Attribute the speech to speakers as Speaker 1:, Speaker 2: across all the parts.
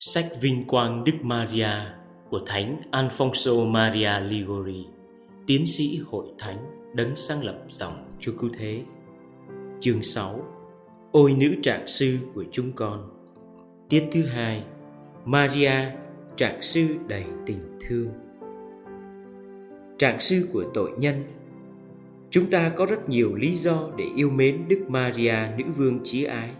Speaker 1: Sách Vinh Quang Đức Maria của Thánh Alfonso Maria Ligori, tiến sĩ hội thánh đấng sáng lập dòng Chúa Cứu Thế. Chương 6 Ôi nữ trạng sư của chúng con Tiết thứ hai Maria, trạng sư đầy tình thương Trạng sư của tội nhân Chúng ta có rất nhiều lý do để yêu mến Đức Maria nữ vương chí ái.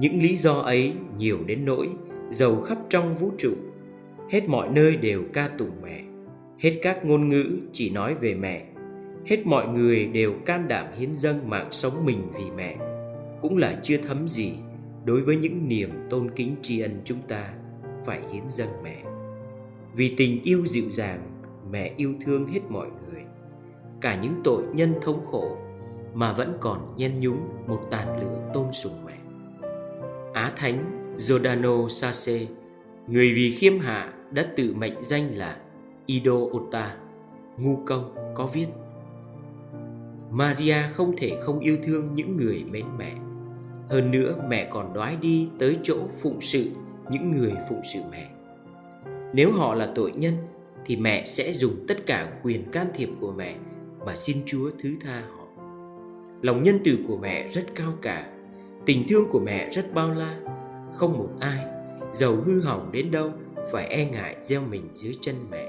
Speaker 1: Những lý do ấy nhiều đến nỗi giàu khắp trong vũ trụ. Hết mọi nơi đều ca tụng mẹ. Hết các ngôn ngữ chỉ nói về mẹ. Hết mọi người đều can đảm hiến dâng mạng sống mình vì mẹ. Cũng là chưa thấm gì đối với những niềm tôn kính tri ân chúng ta phải hiến dâng mẹ. Vì tình yêu dịu dàng, mẹ yêu thương hết mọi người. Cả những tội nhân thống khổ mà vẫn còn nhen nhúm một tàn lửa tôn sùng mẹ. Á thánh Giordano Sase, người vì khiêm hạ đã tự mệnh danh là Ido Ota, ngu công có viết. Maria không thể không yêu thương những người mến mẹ. Hơn nữa mẹ còn đoái đi tới chỗ phụng sự những người phụng sự mẹ. Nếu họ là tội nhân thì mẹ sẽ dùng tất cả quyền can thiệp của mẹ mà xin Chúa thứ tha họ. Lòng nhân từ của mẹ rất cao cả, tình thương của mẹ rất bao la, không một ai, giàu hư hỏng đến đâu, phải e ngại gieo mình dưới chân mẹ.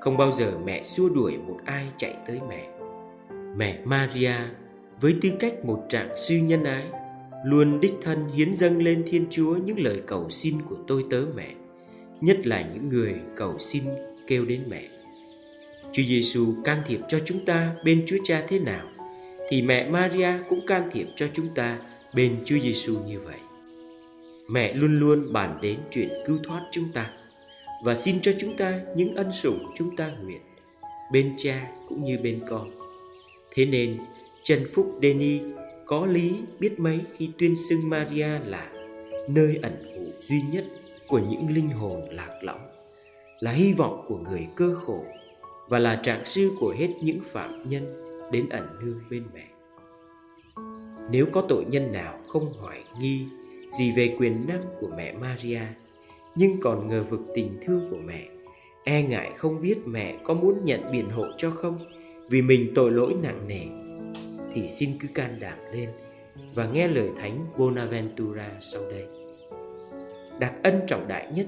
Speaker 1: Không bao giờ mẹ xua đuổi một ai chạy tới mẹ. Mẹ maria, với tư cách một trạng sư nhân ái, luôn đích thân hiến dâng lên thiên chúa những lời cầu xin của tôi tớ mẹ, nhất là những người cầu xin kêu đến mẹ. Chúa giêsu can thiệp cho chúng ta bên chúa cha thế nào, thì mẹ maria cũng can thiệp cho chúng ta bên chúa giêsu như vậy mẹ luôn luôn bàn đến chuyện cứu thoát chúng ta. Và xin cho chúng ta những ân sủng chúng ta nguyện, bên cha cũng như bên con. Thế nên, trần phúc Deni có lý biết mấy khi tuyên xưng Maria là nơi ẩn ngụ duy nhất của những linh hồn lạc lõng, là hy vọng của người cơ khổ và là trạng sư của hết những phạm nhân đến ẩn nương bên mẹ. Nếu có tội nhân nào không hoài nghi gì về quyền năng của mẹ Maria, nhưng còn ngờ vực tình thương của mẹ. E ngại không biết mẹ có muốn nhận biện hộ cho không, vì mình tội lỗi nặng nề. Thì xin cứ can đảm lên và nghe lời thánh Bonaventura sau đây. Đặc ân trọng đại nhất,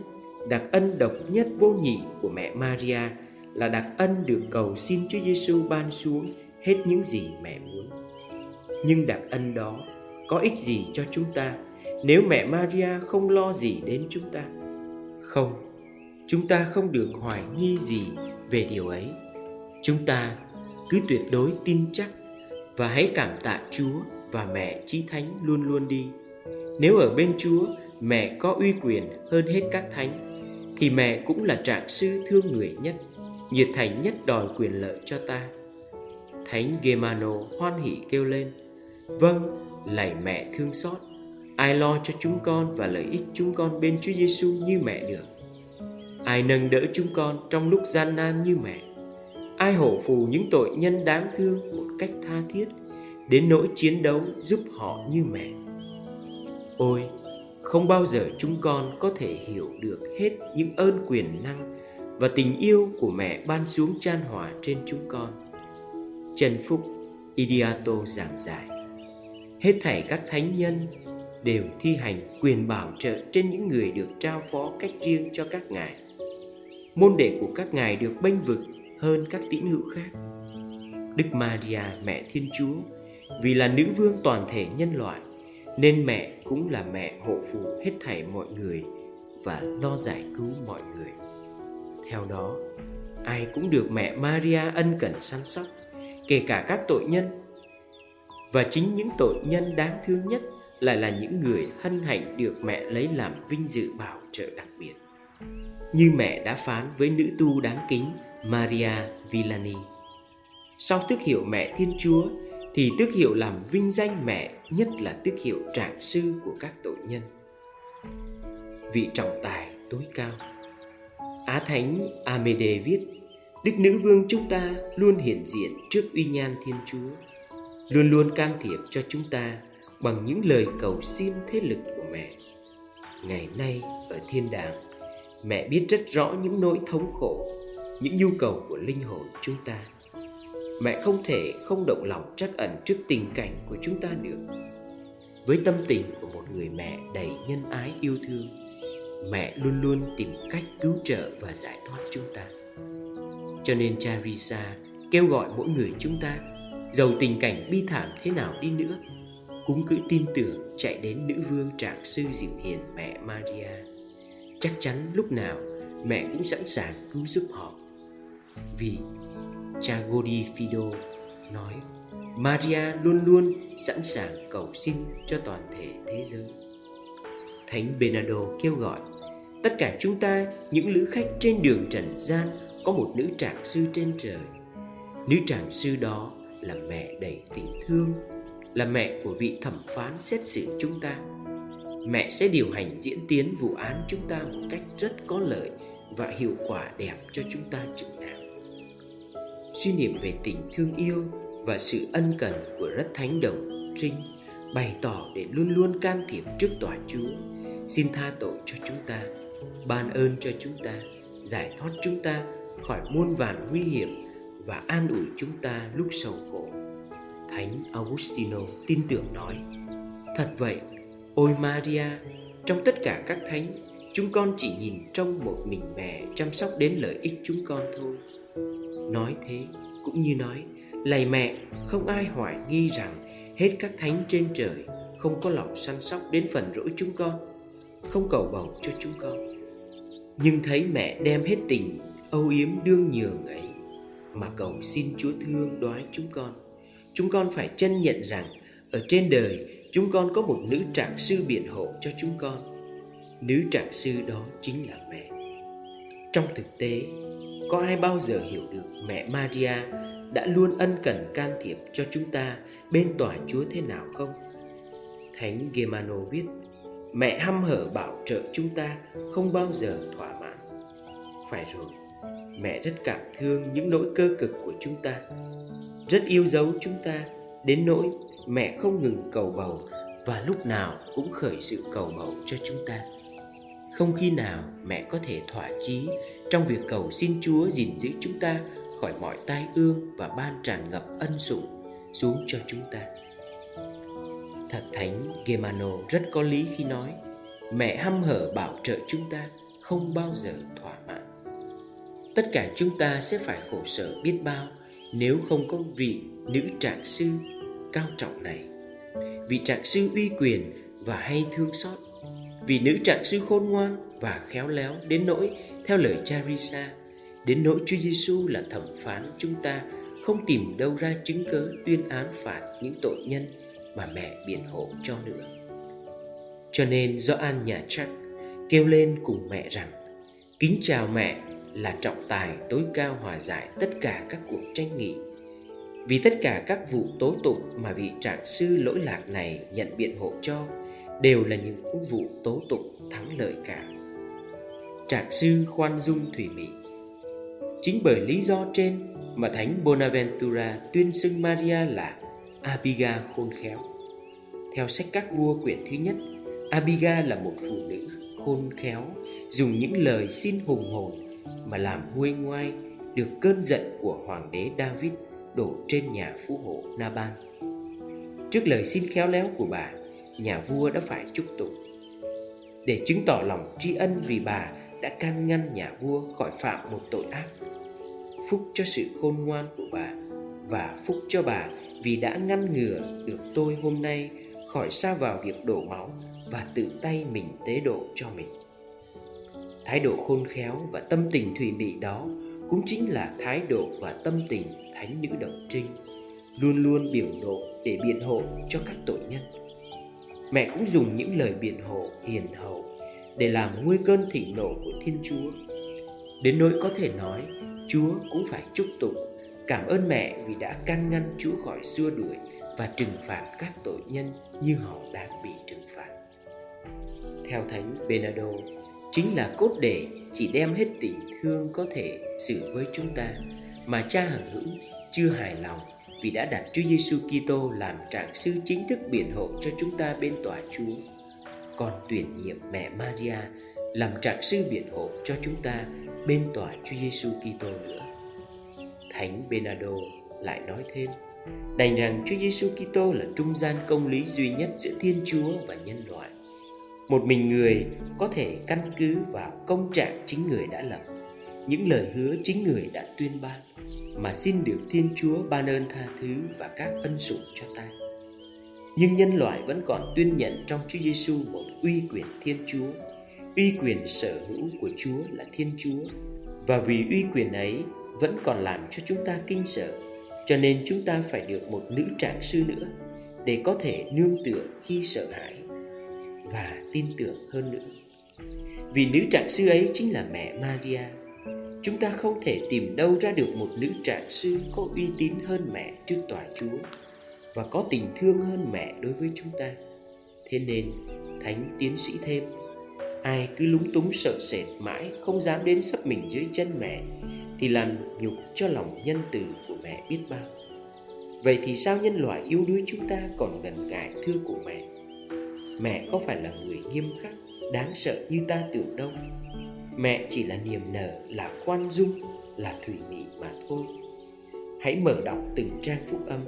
Speaker 1: đặc ân độc nhất vô nhị của mẹ Maria là đặc ân được cầu xin Chúa Giêsu ban xuống hết những gì mẹ muốn. Nhưng đặc ân đó có ích gì cho chúng ta? Nếu mẹ Maria không lo gì đến chúng ta. Không, chúng ta không được hoài nghi gì về điều ấy. Chúng ta cứ tuyệt đối tin chắc và hãy cảm tạ Chúa và mẹ Chí Thánh luôn luôn đi. Nếu ở bên Chúa mẹ có uy quyền hơn hết các thánh thì mẹ cũng là trạng sư thương người nhất, nhiệt thành nhất đòi quyền lợi cho ta. Thánh Gemano hoan hỷ kêu lên: "Vâng, lạy mẹ thương xót." Ai lo cho chúng con và lợi ích chúng con bên Chúa Giêsu như mẹ được? Ai nâng đỡ chúng con trong lúc gian nan như mẹ? Ai hộ phù những tội nhân đáng thương một cách tha thiết đến nỗi chiến đấu giúp họ như mẹ? Ôi, không bao giờ chúng con có thể hiểu được hết những ơn quyền năng và tình yêu của mẹ ban xuống chan hòa trên chúng con. Trần Phúc Idiato giảng giải Hết thảy các thánh nhân đều thi hành quyền bảo trợ trên những người được trao phó cách riêng cho các ngài. Môn đệ của các ngài được bênh vực hơn các tín hữu khác. Đức Maria mẹ Thiên Chúa vì là nữ vương toàn thể nhân loại nên mẹ cũng là mẹ hộ phù hết thảy mọi người và lo giải cứu mọi người. Theo đó, ai cũng được mẹ Maria ân cần săn sóc, kể cả các tội nhân. Và chính những tội nhân đáng thương nhất lại là những người hân hạnh được mẹ lấy làm vinh dự bảo trợ đặc biệt. Như mẹ đã phán với nữ tu đáng kính Maria Villani. Sau tước hiệu mẹ Thiên Chúa, thì tước hiệu làm vinh danh mẹ nhất là tước hiệu trạng sư của các tội nhân. Vị trọng tài tối cao Á Thánh Amede viết, Đức Nữ Vương chúng ta luôn hiện diện trước uy nhan Thiên Chúa, Luôn luôn can thiệp cho chúng ta bằng những lời cầu xin thế lực của mẹ. ngày nay, ở thiên đàng, mẹ biết rất rõ những nỗi thống khổ, những nhu cầu của linh hồn chúng ta. Mẹ không thể không động lòng trắc ẩn trước tình cảnh của chúng ta được. Với tâm tình của một người mẹ đầy nhân ái yêu thương, mẹ luôn luôn tìm cách cứu trợ và giải thoát chúng ta. Cho nên cha Risa kêu gọi mỗi người chúng ta dầu tình cảnh bi thảm thế nào đi nữa cũng cứ tin tưởng chạy đến nữ vương trạng sư dịu hiền mẹ Maria. Chắc chắn lúc nào mẹ cũng sẵn sàng cứu giúp họ. Vì cha Godi Fido nói, Maria luôn luôn sẵn sàng cầu xin cho toàn thể thế giới. Thánh Bernardo kêu gọi, tất cả chúng ta, những lữ khách trên đường trần gian, có một nữ trạng sư trên trời. Nữ trạng sư đó là mẹ đầy tình thương là mẹ của vị thẩm phán xét xử chúng ta. Mẹ sẽ điều hành diễn tiến vụ án chúng ta một cách rất có lợi và hiệu quả đẹp cho chúng ta chừng nào suy niệm về tình thương yêu và sự ân cần của rất thánh đồng trinh bày tỏ để luôn luôn can thiệp trước tòa chúa, xin tha tội cho chúng ta, ban ơn cho chúng ta, giải thoát chúng ta khỏi muôn vàn nguy hiểm và an ủi chúng ta lúc sầu khổ thánh augustino tin tưởng nói, thật vậy, ôi maria, trong tất cả các thánh, chúng con chỉ nhìn trong một mình mẹ chăm sóc đến lợi ích chúng con thôi. Nói thế, cũng như nói, lạy mẹ, không ai hoài nghi rằng hết các thánh trên trời không có lòng săn sóc đến phần rỗi chúng con, không cầu bầu cho chúng con. Nhưng thấy mẹ đem hết tình âu yếm đương nhường ấy, mà cầu xin chúa thương đoái chúng con chúng con phải chân nhận rằng, ở trên đời, chúng con có một nữ trạng sư biện hộ cho chúng con. Nữ trạng sư đó chính là mẹ. Trong thực tế, có ai bao giờ hiểu được mẹ maria đã luôn ân cần can thiệp cho chúng ta bên tòa chúa thế nào không? Thánh germano viết, mẹ hăm hở bảo trợ chúng ta không bao giờ thỏa mãn. Phải rồi, mẹ rất cảm thương những nỗi cơ cực của chúng ta rất yêu dấu chúng ta. Đến nỗi mẹ không ngừng cầu bầu và lúc nào cũng khởi sự cầu bầu cho chúng ta. Không khi nào mẹ có thể thỏa chí trong việc cầu xin chúa gìn giữ chúng ta khỏi mọi tai ương và ban tràn ngập ân sủng xuống cho chúng ta. Thật thánh Gemano rất có lý khi nói, mẹ hăm hở bảo trợ chúng ta không bao giờ thỏa mãn. Tất cả chúng ta sẽ phải khổ sở biết bao nếu không có vị nữ trạng sư cao trọng này, vị trạng sư uy quyền và hay thương xót, vị nữ trạng sư khôn ngoan và khéo léo đến nỗi, theo lời Charisa đến nỗi Chúa Giêsu là thẩm phán chúng ta không tìm đâu ra chứng cớ tuyên án phạt những tội nhân mà mẹ biện hộ cho nữa. Cho nên do An nhà chắc kêu lên cùng mẹ rằng, Kính chào mẹ là trọng tài tối cao hòa giải tất cả các cuộc tranh nghị. Vì tất cả các vụ tố tụng mà vị trạng sư lỗi lạc này nhận biện hộ cho, đều là những vụ tố tụng thắng lợi cả. Trạng sư khoan dung thủy mỹ chính bởi lý do trên mà thánh bonaventura tuyên xưng maria là abiga khôn khéo. Theo sách các vua quyển thứ nhất abiga là một phụ nữ khôn khéo, dùng những lời xin hùng hồn mà làm nguôi ngoai được cơn giận của hoàng đế David đổ trên nhà phú hộ Naban. Trước lời xin khéo léo của bà, nhà vua đã phải chúc tụng. Để chứng tỏ lòng tri ân vì bà đã can ngăn nhà vua khỏi phạm một tội ác. Phúc cho sự khôn ngoan của bà và phúc cho bà vì đã ngăn ngừa được tôi hôm nay khỏi xa vào việc đổ máu và tự tay mình tế độ cho mình thái độ khôn khéo và tâm tình thùy mị đó cũng chính là thái độ và tâm tình thánh nữ đồng trinh, luôn luôn biểu lộ để biện hộ cho các tội nhân. Mẹ cũng dùng những lời biện hộ hiền hậu để làm nguôi cơn thịnh nộ của thiên chúa. Đến nỗi có thể nói, chúa cũng phải chúc tụng, cảm ơn mẹ vì đã can ngăn chúa khỏi xua đuổi và trừng phạt các tội nhân như họ đang bị trừng phạt. Theo thánh benedict chính là cốt để chỉ đem hết tình thương có thể xử với chúng ta mà cha hằng hữu chưa hài lòng vì đã đặt Chúa Giêsu Kitô làm trạng sư chính thức biện hộ cho chúng ta bên tòa Chúa. còn tuyển nhiệm mẹ Maria làm trạng sư biện hộ cho chúng ta bên tòa Chúa Giêsu Kitô nữa. Thánh Bernardo lại nói thêm, đành rằng Chúa Giêsu Kitô là trung gian công lý duy nhất giữa Thiên Chúa và nhân loại. Một mình người có thể căn cứ vào công trạng chính người đã lập, những lời hứa chính người đã tuyên ban mà xin được Thiên Chúa ban ơn tha thứ và các ân sủng cho ta. Nhưng nhân loại vẫn còn tuyên nhận trong Chúa Giêsu một uy quyền Thiên Chúa, uy quyền sở hữu của Chúa là Thiên Chúa. Và vì uy quyền ấy vẫn còn làm cho chúng ta kinh sợ, cho nên chúng ta phải được một nữ trạng sư nữa để có thể nương tựa khi sợ hãi và tin tưởng hơn nữa. Vì nữ trạng sư ấy chính là mẹ Maria chúng ta không thể tìm đâu ra được một nữ trạng sư có uy tín hơn mẹ trước tòa Chúa và có tình thương hơn mẹ đối với chúng ta. Thế nên, Thánh tiến sĩ thêm, ai cứ lúng túng sợ sệt mãi không dám đến sắp mình dưới chân mẹ thì làm nhục cho lòng nhân từ của mẹ biết bao. Vậy thì sao nhân loại yếu đuối chúng ta còn gần gại thương của mẹ? Mẹ có phải là người nghiêm khắc, đáng sợ như ta tưởng đâu? mẹ chỉ là niềm nở là khoan dung là thủy mị mà thôi. Hãy mở đọc từng trang phúc âm.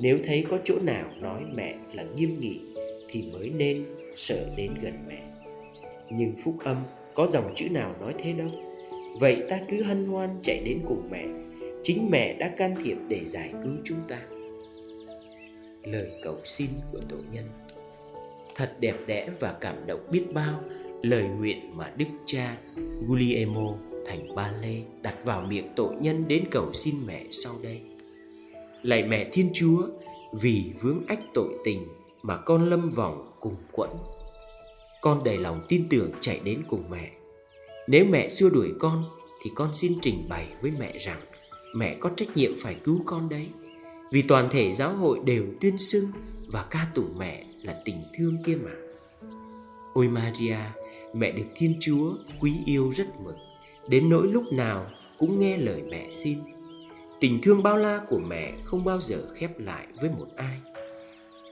Speaker 1: Nếu thấy có chỗ nào nói mẹ là nghiêm nghị thì mới nên sợ đến gần mẹ. Nhưng phúc âm có dòng chữ nào nói thế đâu? Vậy ta cứ hân hoan chạy đến cùng mẹ. Chính mẹ đã can thiệp để giải cứu chúng ta. Lời cầu xin của tổ nhân thật đẹp đẽ và cảm động biết bao lời nguyện mà đức cha Guglielmo thành ba lê đặt vào miệng tội nhân đến cầu xin mẹ sau đây. Lạy mẹ Thiên Chúa, vì vướng ách tội tình mà con lâm vòng cùng quẫn. Con đầy lòng tin tưởng chạy đến cùng mẹ. Nếu mẹ xua đuổi con thì con xin trình bày với mẹ rằng mẹ có trách nhiệm phải cứu con đấy. Vì toàn thể giáo hội đều tuyên xưng và ca tụng mẹ là tình thương kia mà. Ôi Maria, mẹ được Thiên Chúa quý yêu rất mực, đến nỗi lúc nào cũng nghe lời mẹ xin. Tình thương bao la của mẹ không bao giờ khép lại với một ai.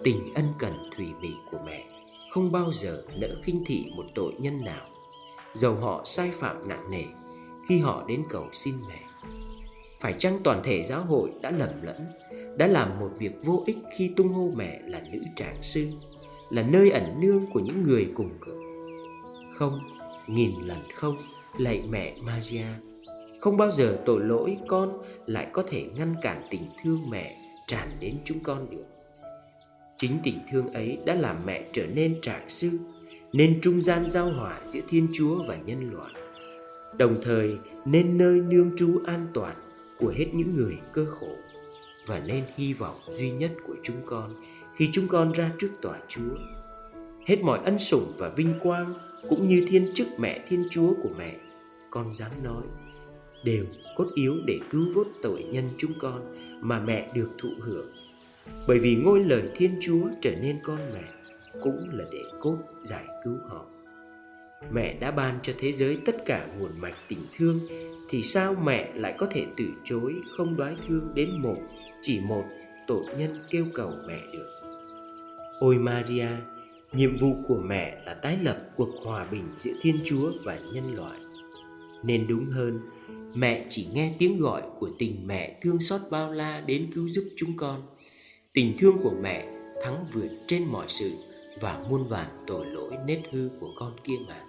Speaker 1: Tình ân cần thủy mị của mẹ không bao giờ nỡ khinh thị một tội nhân nào, dầu họ sai phạm nặng nề khi họ đến cầu xin mẹ. Phải chăng toàn thể giáo hội đã lầm lẫn, đã làm một việc vô ích khi tung hô mẹ là nữ trạng sư, là nơi ẩn nương của những người cùng cực. Không nghìn lần không lạy mẹ Maria không bao giờ tội lỗi con lại có thể ngăn cản tình thương mẹ tràn đến chúng con được. Chính tình thương ấy đã làm mẹ trở nên trạng sư nên trung gian giao hòa giữa thiên chúa và nhân loại. Đồng thời nên nơi nương trú an toàn của hết những người cơ khổ và nên hy vọng duy nhất của chúng con khi chúng con ra trước tòa chúa. Hết mọi ân sủng và vinh quang cũng như thiên chức mẹ thiên chúa của mẹ, con dám nói, đều cốt yếu để cứu vớt tội nhân chúng con mà mẹ được thụ hưởng. Bởi vì ngôi lời thiên chúa trở nên con mẹ cũng là để cốt giải cứu họ. Mẹ đã ban cho thế giới tất cả nguồn mạch tình thương thì sao mẹ lại có thể từ chối không đoái thương đến một chỉ một tội nhân kêu cầu mẹ được ôi maria Nhiệm vụ của mẹ là tái lập cuộc hòa bình giữa Thiên Chúa và nhân loại. Nên đúng hơn, mẹ chỉ nghe tiếng gọi của tình mẹ thương xót bao la đến cứu giúp chúng con. Tình thương của mẹ thắng vượt trên mọi sự và muôn vàn tội lỗi nết hư của con kia mà.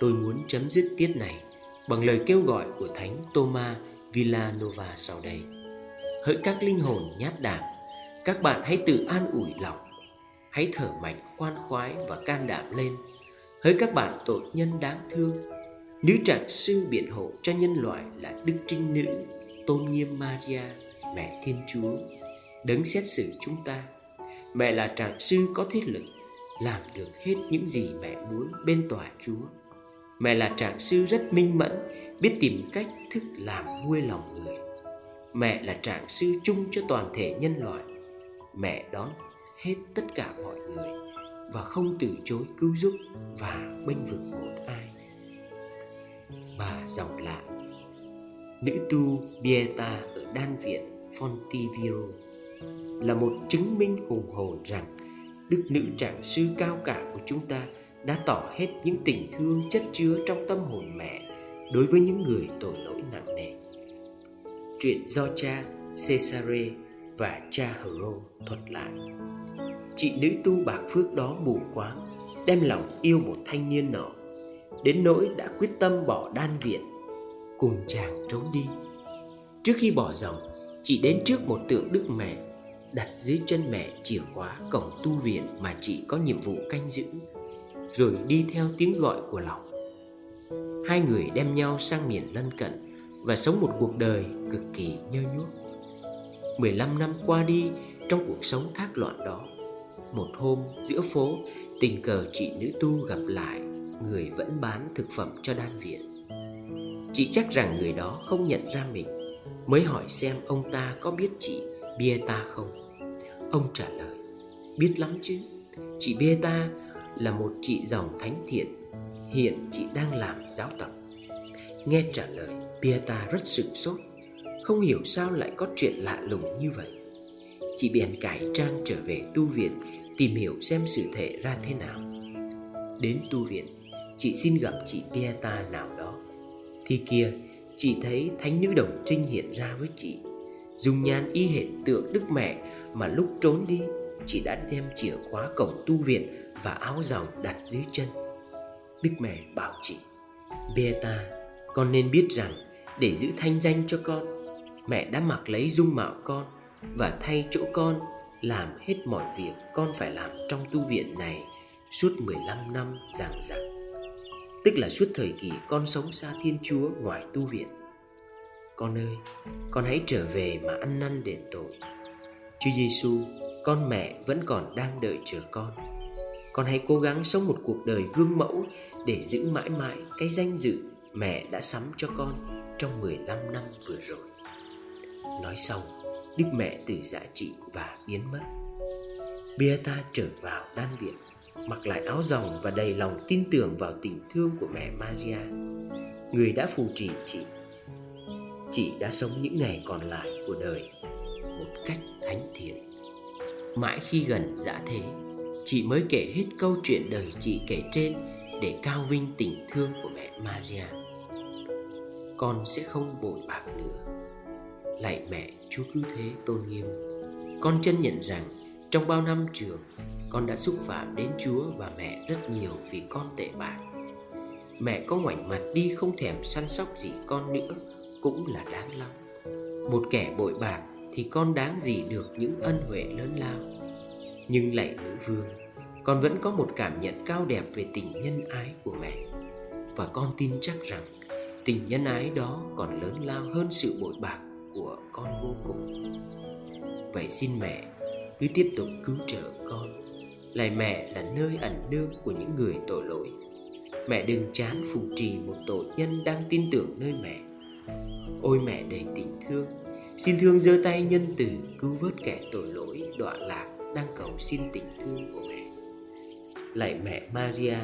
Speaker 1: Tôi muốn chấm dứt tiết này bằng lời kêu gọi của Thánh Thomas Villanova sau đây. Hỡi các linh hồn nhát đảm, các bạn hãy tự an ủi lòng. Hãy thở mạnh khoan khoái và can đảm lên. Hỡi các bạn tội nhân đáng thương nữ trạng sư biện hộ cho nhân loại là đức trinh nữ tôn nghiêm maria mẹ thiên chúa. Đấng xét xử chúng ta mẹ là trạng sư có thế lực làm được hết những gì mẹ muốn bên tòa chúa. Mẹ là trạng sư rất minh mẫn biết tìm cách thức làm nguôi lòng người mẹ là trạng sư chung cho toàn thể nhân loại. Mẹ đón hết tất cả mọi người và không từ chối cứu giúp và bênh vực một ai. Bà dòng lạ. Nữ tu Bieta ở đan viện Fontivio là một chứng minh hùng hồn rằng đức nữ trạng sư cao cả của chúng ta đã tỏ hết những tình thương chất chứa trong tâm hồn mẹ đối với những người tội lỗi nặng nề. Chuyện do cha Cesare và cha Hero thuật lại. Chị nữ tu bạc phước đó mù quáng, đem lòng yêu một thanh niên nọ, đến nỗi đã quyết tâm bỏ đan viện, cùng chàng trốn đi. Trước khi bỏ dòng, chị đến trước một tượng đức mẹ, đặt dưới chân mẹ chìa khóa cổng tu viện mà chị có nhiệm vụ canh giữ, rồi đi theo tiếng gọi của lòng. Hai người đem nhau sang miền lân cận và sống một cuộc đời cực kỳ nhơ nhuốc. 15 năm qua đi, trong cuộc sống thác loạn đó, Một hôm giữa phố, tình cờ chị nữ tu gặp lại Người vẫn bán thực phẩm cho đan viện. Chị chắc rằng người đó không nhận ra mình, Mới hỏi xem ông ta có biết chị bia ta không. Ông trả lời, Biết lắm chứ. Chị bia ta là một chị dòng thánh thiện, Hiện chị đang làm giáo tập. Nghe trả lời, Bia ta rất sửng sốt không hiểu sao lại có chuyện lạ lùng như vậy. Chị bèn cải trang trở về tu viện, Tìm hiểu xem sự thể ra thế nào. Đến tu viện, Chị xin gặp chị Pieta nào đó. Thì kia Chị thấy thánh nữ đồng trinh hiện ra với chị. Dùng nhan y hệt tượng đức mẹ Mà lúc trốn đi, Chị đã đem chìa khóa cổng tu viện Và áo dòng đặt dưới chân. Đức mẹ bảo chị Pieta Con nên biết rằng Để giữ thanh danh cho con mẹ đã mặc lấy dung mạo con và thay chỗ con làm hết mọi việc con phải làm trong tu viện này suốt 15 năm giảng giảng Tức là suốt thời kỳ con sống xa Thiên Chúa ngoài tu viện. Con ơi, con hãy trở về mà ăn năn đền tội. Chúa Giêsu, con mẹ vẫn còn đang đợi chờ con. Con hãy cố gắng sống một cuộc đời gương mẫu để giữ mãi mãi cái danh dự mẹ đã sắm cho con trong 15 năm vừa rồi. Nói xong, Đức mẹ từ dạ trị và biến mất. Bia ta trở vào đan viện, Mặc lại áo rồng và đầy lòng tin tưởng vào tình thương của mẹ Maria. Người đã phù trì chị. Chị đã sống những ngày còn lại của đời Một cách thánh thiện. Mãi khi gần dã thế, Chị mới kể hết câu chuyện đời chị kể trên Để cao vinh tình thương của mẹ Maria. Con sẽ không bội bạc nữa. Lạy mẹ, Chúa cứ thế tôn nghiêm. Con chân nhận rằng, Trong bao năm trường, Con đã xúc phạm đến Chúa và mẹ rất nhiều Vì con tệ bạc. Mẹ có ngoảnh mặt đi không thèm săn sóc gì con nữa, Cũng là đáng lắm Một kẻ bội bạc Thì con đáng gì được những ân huệ lớn lao. Nhưng lạy nữ vương, Con vẫn có một cảm nhận cao đẹp Về tình nhân ái của mẹ. Và con tin chắc rằng, Tình nhân ái đó còn lớn lao hơn sự bội bạc của con vô cùng. Vậy xin mẹ cứ tiếp tục cứu trợ con. Lạy mẹ là nơi ẩn nương của những người tội lỗi. Mẹ đừng chán phù trì một tội nhân đang tin tưởng nơi mẹ. Ôi mẹ đầy tình thương, xin thương giơ tay nhân từ cứu vớt kẻ tội lỗi đọa lạc đang cầu xin tình thương của mẹ. Lạy mẹ maria,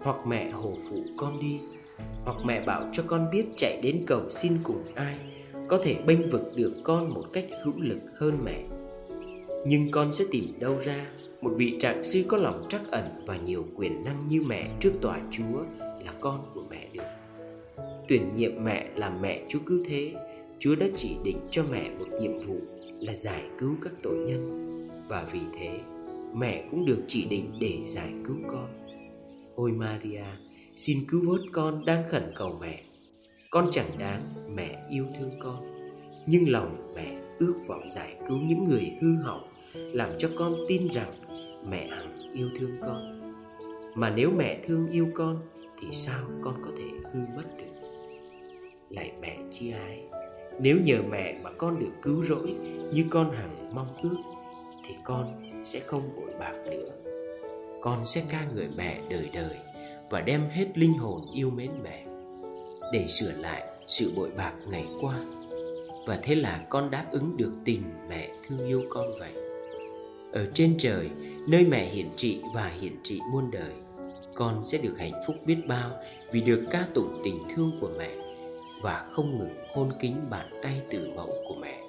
Speaker 1: hoặc mẹ hồ phụ con đi, hoặc mẹ bảo cho con biết chạy đến cầu xin cùng ai có thể bênh vực được con một cách hữu lực hơn mẹ. Nhưng con sẽ tìm đâu ra một vị trạng sư có lòng trắc ẩn và nhiều quyền năng như mẹ trước tòa chúa là con của mẹ được. Tuyển nhiệm mẹ làm mẹ chúa cứu thế, chúa đã chỉ định cho mẹ một nhiệm vụ là giải cứu các tội nhân. Và vì thế, mẹ cũng được chỉ định để giải cứu con. Ôi maria, xin cứu vớt con đang khẩn cầu mẹ con chẳng đáng mẹ yêu thương con, nhưng lòng mẹ ước vọng giải cứu những người hư hỏng, làm cho con tin rằng mẹ hằng yêu thương con. Mà nếu mẹ thương yêu con, thì sao con có thể hư mất được? Lại mẹ chi ái, nếu nhờ mẹ mà con được cứu rỗi như con hằng mong ước, thì con sẽ không bội bạc nữa. Con sẽ ca ngợi mẹ đời đời và đem hết linh hồn yêu mến mẹ để sửa lại sự bội bạc ngày qua. Và thế là con đáp ứng được tình mẹ thương yêu con vậy. Ở trên trời, nơi mẹ hiển trị và hiển trị muôn đời, con sẽ được hạnh phúc biết bao vì được ca tụng tình thương của mẹ và không ngừng hôn kính bàn tay tử mẫu của mẹ.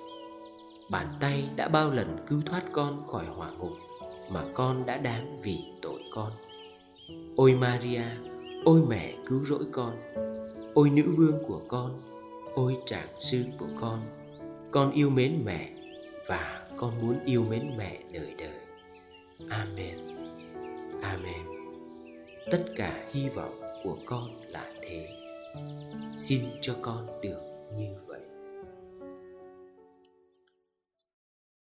Speaker 1: Bàn tay đã bao lần cứu thoát con khỏi hỏa ngục mà con đã đáng vì tội con. Ôi maria, ôi mẹ cứu rỗi con ôi nữ vương của con, ôi trạng sư của con con yêu mến mẹ và con muốn yêu mến mẹ đời đời. Amen. Amen. Tất cả hy vọng của con là thế. Xin cho con được như vậy.